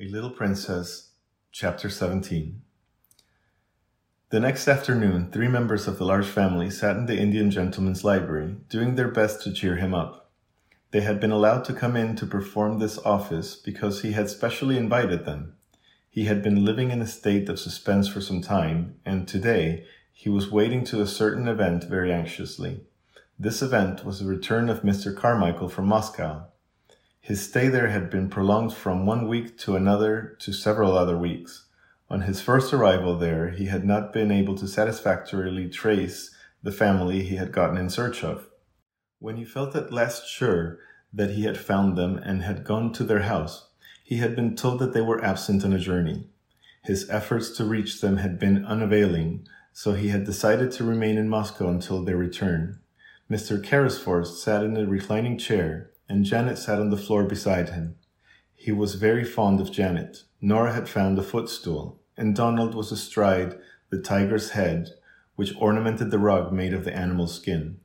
A Little Princess, Chapter 17. The next afternoon, three members of the large family sat in the Indian gentleman's library, doing their best to cheer him up. They had been allowed to come in to perform this office because he had specially invited them. He had been living in a state of suspense for some time, and today he was waiting to a certain event very anxiously. This event was the return of Mr. Carmichael from Moscow. His stay there had been prolonged from one week to another to several other weeks. On his first arrival there, he had not been able to satisfactorily trace the family he had gotten in search of. When he felt at last sure that he had found them and had gone to their house, he had been told that they were absent on a journey. His efforts to reach them had been unavailing, so he had decided to remain in Moscow until their return. Mr. Carrisford sat in a reclining chair, and Janet sat on the floor beside him. He was very fond of Janet. Nora had found a footstool, and Donald was astride the tiger's head, which ornamented the rug made of the animal's skin.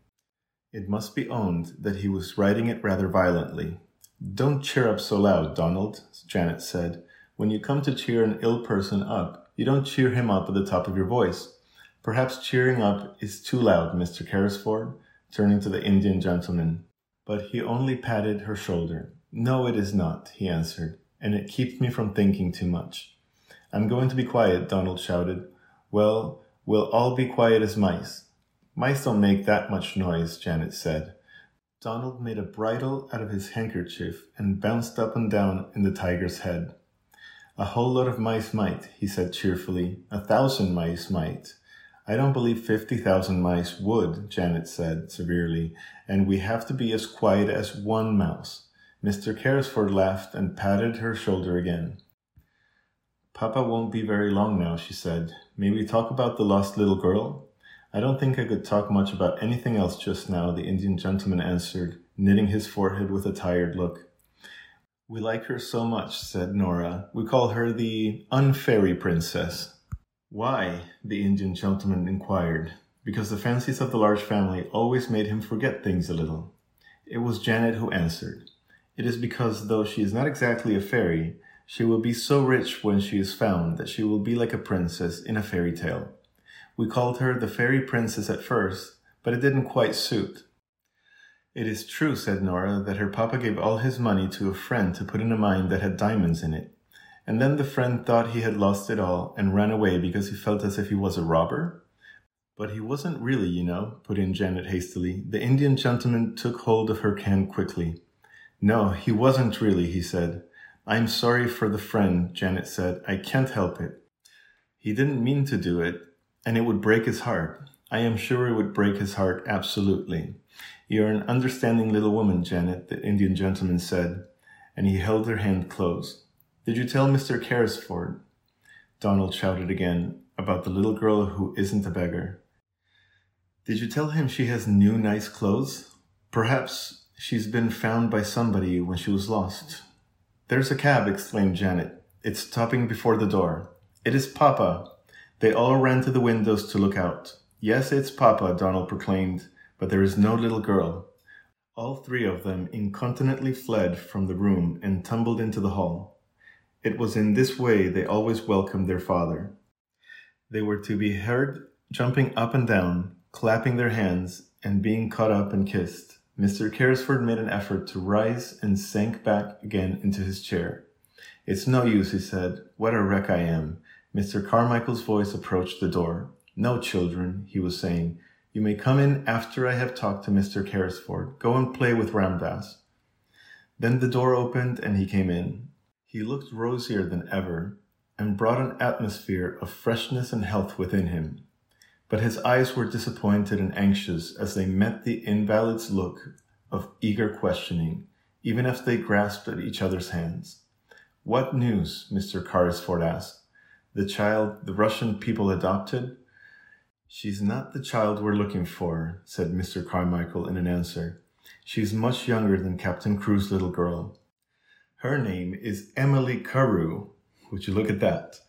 It must be owned that he was riding it rather violently. Don't cheer up so loud, Donald, Janet said. When you come to cheer an ill person up, you don't cheer him up at the top of your voice. Perhaps cheering up is too loud, Mr. Carrisford, turning to the Indian gentleman but he only patted her shoulder. No, it is not, he answered, and it keeps me from thinking too much. I'm going to be quiet, Donald shouted. Well, we'll all be quiet as mice. Mice don't make that much noise, Janet said. Donald made a bridle out of his handkerchief and bounced up and down in the tiger's head. A whole lot of mice might, he said cheerfully. A thousand mice might. I don't believe 50,000 mice would, Janet said severely, and we have to be as quiet as one mouse. Mr. Carrisford laughed and patted her shoulder again. Papa won't be very long now, she said. May we talk about the lost little girl? I don't think I could talk much about anything else just now, the Indian gentleman answered, knitting his forehead with a tired look. We like her so much, said Nora. We call her the unfairy princess. Why? the Indian gentleman inquired. Because the fancies of the large family always made him forget things a little. It was Janet who answered. It is because, though she is not exactly a fairy, she will be so rich when she is found that she will be like a princess in a fairy tale. We called her the fairy princess at first, but it didn't quite suit. It is true, said Nora, that her papa gave all his money to a friend to put in a mine that had diamonds in it. And then the friend thought he had lost it all and ran away because he felt as if he was a robber. But he wasn't really, you know, put in Janet hastily. The Indian gentleman took hold of her hand quickly. No, he wasn't really, he said. I'm sorry for the friend, Janet said. I can't help it. He didn't mean to do it, and it would break his heart. I am sure it would break his heart, absolutely. You're an understanding little woman, Janet, the Indian gentleman said, and he held her hand close. Did you tell Mr. Carrisford? Donald shouted again about the little girl who isn't a beggar. Did you tell him she has new nice clothes? Perhaps she's been found by somebody when she was lost. There's a cab, exclaimed Janet. It's stopping before the door. It is Papa. They all ran to the windows to look out. Yes, it's Papa, Donald proclaimed, but there is no little girl. All three of them incontinently fled from the room and tumbled into the hall. It was in this way they always welcomed their father. They were to be heard jumping up and down, clapping their hands, and being caught up and kissed. Mr. Carrisford made an effort to rise and sank back again into his chair. It's no use, he said. What a wreck I am. Mr. Carmichael's voice approached the door. No, children, he was saying. You may come in after I have talked to Mr. Carrisford. Go and play with Ramdas. Then the door opened and he came in. He looked rosier than ever and brought an atmosphere of freshness and health within him. But his eyes were disappointed and anxious as they met the invalid's look of eager questioning, even as they grasped at each other's hands. What news? Mr. Carrisford asked. The child the Russian people adopted? She's not the child we're looking for, said Mr. Carmichael in an answer. She's much younger than Captain Crewe's little girl. Her name is Emily Carew. Would you look at that?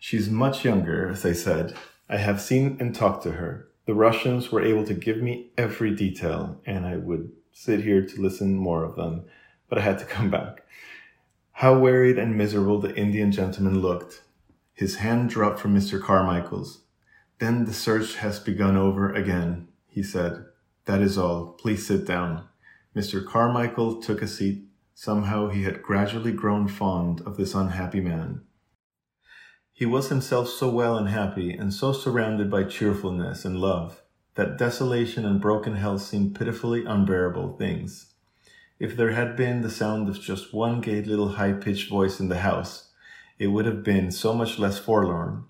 She's much younger, as I said. I have seen and talked to her. The Russians were able to give me every detail, and I would sit here to listen more of them, but I had to come back. How wearied and miserable the Indian gentleman looked. His hand dropped from Mr. Carmichael's. Then the search has begun over again, he said. That is all. Please sit down. Mr. Carmichael took a seat. Somehow he had gradually grown fond of this unhappy man. He was himself so well and happy, and so surrounded by cheerfulness and love, that desolation and broken health seemed pitifully unbearable things. If there had been the sound of just one gay little high pitched voice in the house, it would have been so much less forlorn.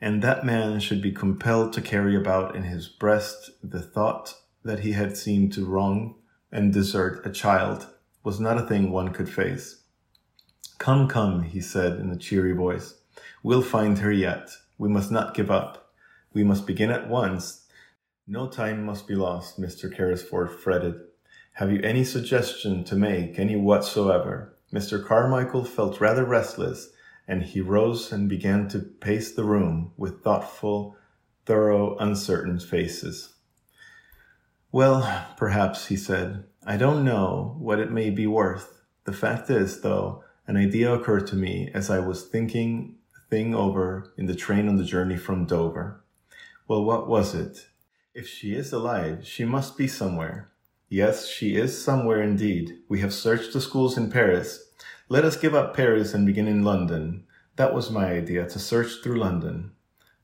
And that man should be compelled to carry about in his breast the thought that he had seemed to wrong and desert a child was not a thing one could face. Come, come, he said in a cheery voice. We'll find her yet. We must not give up. We must begin at once. No time must be lost, Mr. Carrisford fretted. Have you any suggestion to make, any whatsoever? Mr. Carmichael felt rather restless, and he rose and began to pace the room with thoughtful, thorough, uncertain faces. Well, perhaps, he said. I don't know what it may be worth. The fact is, though, an idea occurred to me as I was thinking the thing over in the train on the journey from Dover. Well, what was it? If she is alive, she must be somewhere. Yes, she is somewhere indeed. We have searched the schools in Paris. Let us give up Paris and begin in London. That was my idea, to search through London.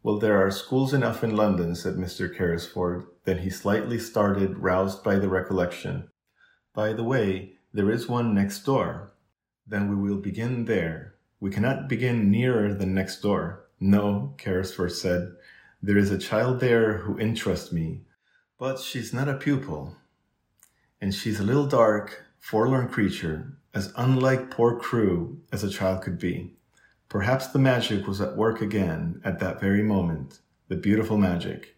Well, there are schools enough in London, said Mr. Carrisford. Then he slightly started, roused by the recollection. By the way, there is one next door. Then we will begin there. We cannot begin nearer than next door. No, Carrisford said. There is a child there who interests me, but she's not a pupil. And she's a little dark, forlorn creature, as unlike poor Crewe as a child could be. Perhaps the magic was at work again at that very moment, the beautiful magic.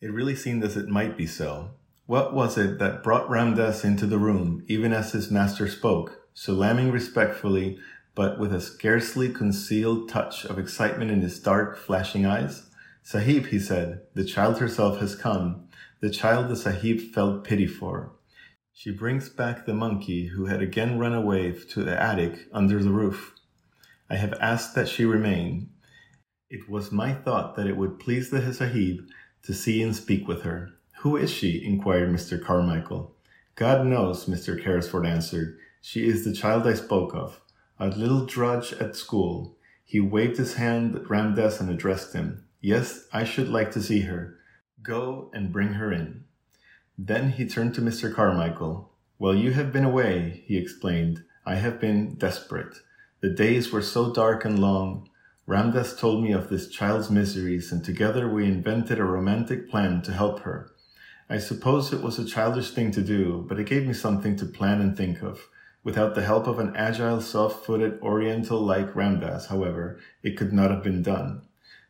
It really seemed as it might be so. What was it that brought Ramdas into the room, even as his master spoke, salaaming respectfully, but with a scarcely concealed touch of excitement in his dark, flashing eyes? Sahib, he said, the child herself has come, the child the Sahib felt pity for. She brings back the monkey who had again run away to the attic under the roof. I have asked that she remain. It was my thought that it would please the Sahib to see and speak with her. Who is she? inquired Mr. Carmichael. God knows, Mr. Carrisford answered. She is the child I spoke of, a little drudge at school. He waved his hand at Ramdas and addressed him. Yes, I should like to see her. Go and bring her in. Then he turned to Mr. Carmichael. While you have been away, he explained, I have been desperate. The days were so dark and long. Ramdas told me of this child's miseries, and together we invented a romantic plan to help her. I suppose it was a childish thing to do, but it gave me something to plan and think of. Without the help of an agile, soft-footed Oriental like Ramdas, however, it could not have been done.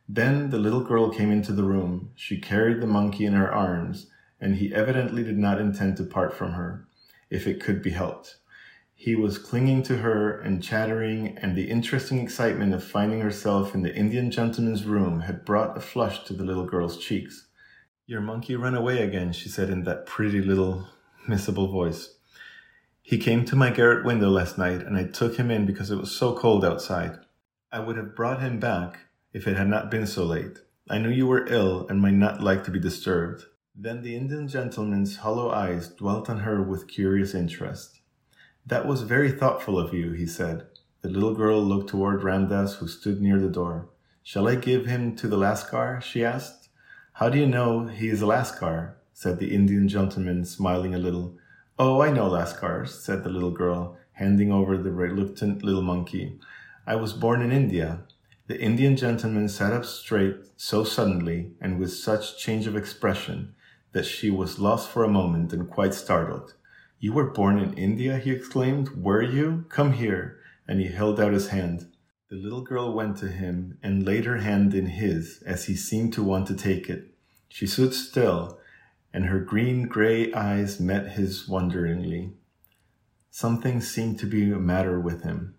Then the little girl came into the room. She carried the monkey in her arms, and he evidently did not intend to part from her, if it could be helped. He was clinging to her and chattering, and the interesting excitement of finding herself in the Indian gentleman's room had brought a flush to the little girl's cheeks. Your monkey ran away again, she said in that pretty little missable voice. He came to my garret window last night, and I took him in because it was so cold outside. I would have brought him back if it had not been so late. I knew you were ill and might not like to be disturbed. Then the Indian gentleman's hollow eyes dwelt on her with curious interest. That was very thoughtful of you, he said. The little girl looked toward Ramdas, who stood near the door. Shall I give him to the Lascar? she asked. How do you know he is a Lascar? said the Indian gentleman, smiling a little. Oh, I know Lascars, said the little girl, handing over the reluctant little monkey. I was born in India. The Indian gentleman sat up straight so suddenly and with such change of expression that she was lost for a moment and quite startled. You were born in India? he exclaimed. Were you? Come here. And he held out his hand. The little girl went to him and laid her hand in his as he seemed to want to take it. She stood still, and her green gray eyes met his wonderingly. Something seemed to be the matter with him.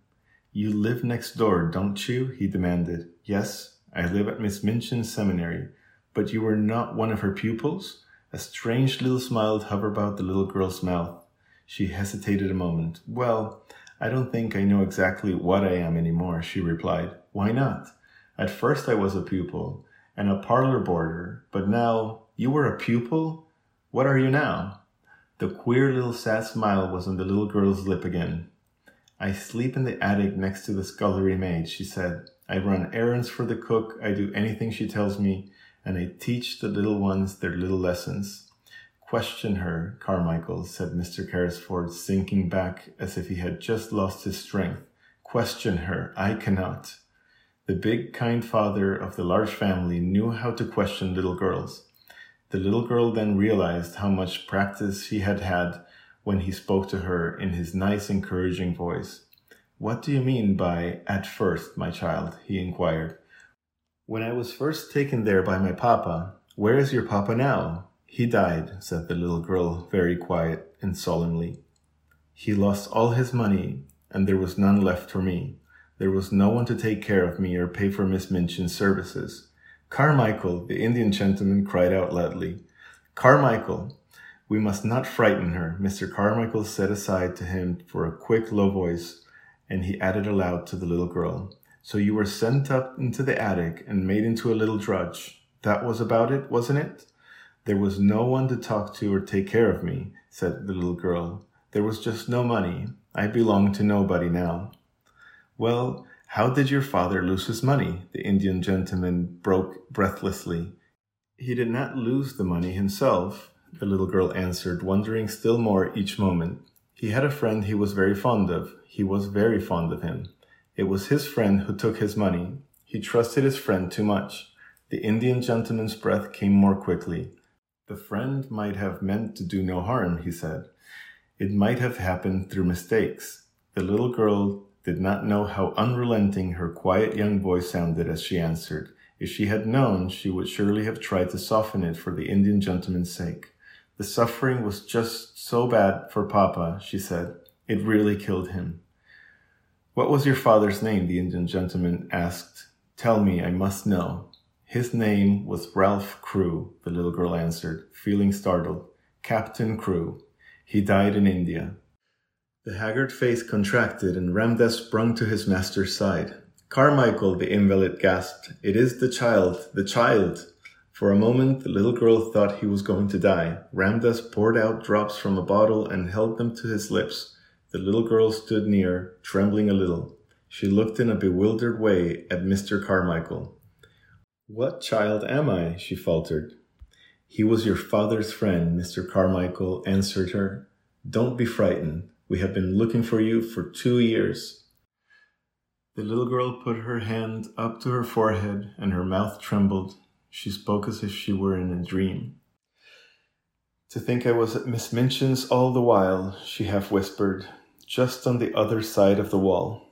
You live next door, don't you? he demanded. Yes, I live at Miss Minchin's seminary. But you were not one of her pupils? A strange little smile hovered about the little girl's mouth. She hesitated a moment. Well, I don't think I know exactly what I am anymore, she replied. Why not? At first I was a pupil and a parlor boarder, but now you were a pupil? What are you now? The queer little sad smile was on the little girl's lip again. I sleep in the attic next to the scullery maid, she said. I run errands for the cook, I do anything she tells me, and I teach the little ones their little lessons. Question her, Carmichael, said Mr. Carrisford, sinking back as if he had just lost his strength. Question her. I cannot. The big, kind father of the large family knew how to question little girls. The little girl then realized how much practice he had had when he spoke to her in his nice, encouraging voice. What do you mean by at first, my child? he inquired. When I was first taken there by my papa, where is your papa now? He died, said the little girl, very quiet and solemnly. He lost all his money, and there was none left for me. There was no one to take care of me or pay for Miss Minchin's services. Carmichael, the Indian gentleman cried out loudly. Carmichael, we must not frighten her. Mr. Carmichael said aside to him for a quick, low voice, and he added aloud to the little girl. So you were sent up into the attic and made into a little drudge. That was about it, wasn't it? There was no one to talk to or take care of me, said the little girl. There was just no money. I belong to nobody now. Well, how did your father lose his money? The Indian gentleman broke breathlessly. He did not lose the money himself, the little girl answered, wondering still more each moment. He had a friend he was very fond of. He was very fond of him. It was his friend who took his money. He trusted his friend too much. The Indian gentleman's breath came more quickly. The friend might have meant to do no harm, he said. It might have happened through mistakes. The little girl did not know how unrelenting her quiet young voice sounded as she answered. If she had known, she would surely have tried to soften it for the Indian gentleman's sake. The suffering was just so bad for Papa, she said. It really killed him. What was your father's name? the Indian gentleman asked. Tell me, I must know. His name was Ralph Crewe, the little girl answered, feeling startled. Captain Crewe. He died in India. The haggard face contracted and Ramdas sprung to his master's side. Carmichael, the invalid gasped. It is the child, the child. For a moment, the little girl thought he was going to die. Ramdas poured out drops from a bottle and held them to his lips. The little girl stood near, trembling a little. She looked in a bewildered way at Mr. Carmichael. What child am I? she faltered. He was your father's friend, Mr. Carmichael answered her. Don't be frightened. We have been looking for you for two years. The little girl put her hand up to her forehead and her mouth trembled. She spoke as if she were in a dream. To think I was at Miss Minchin's all the while, she half whispered, just on the other side of the wall.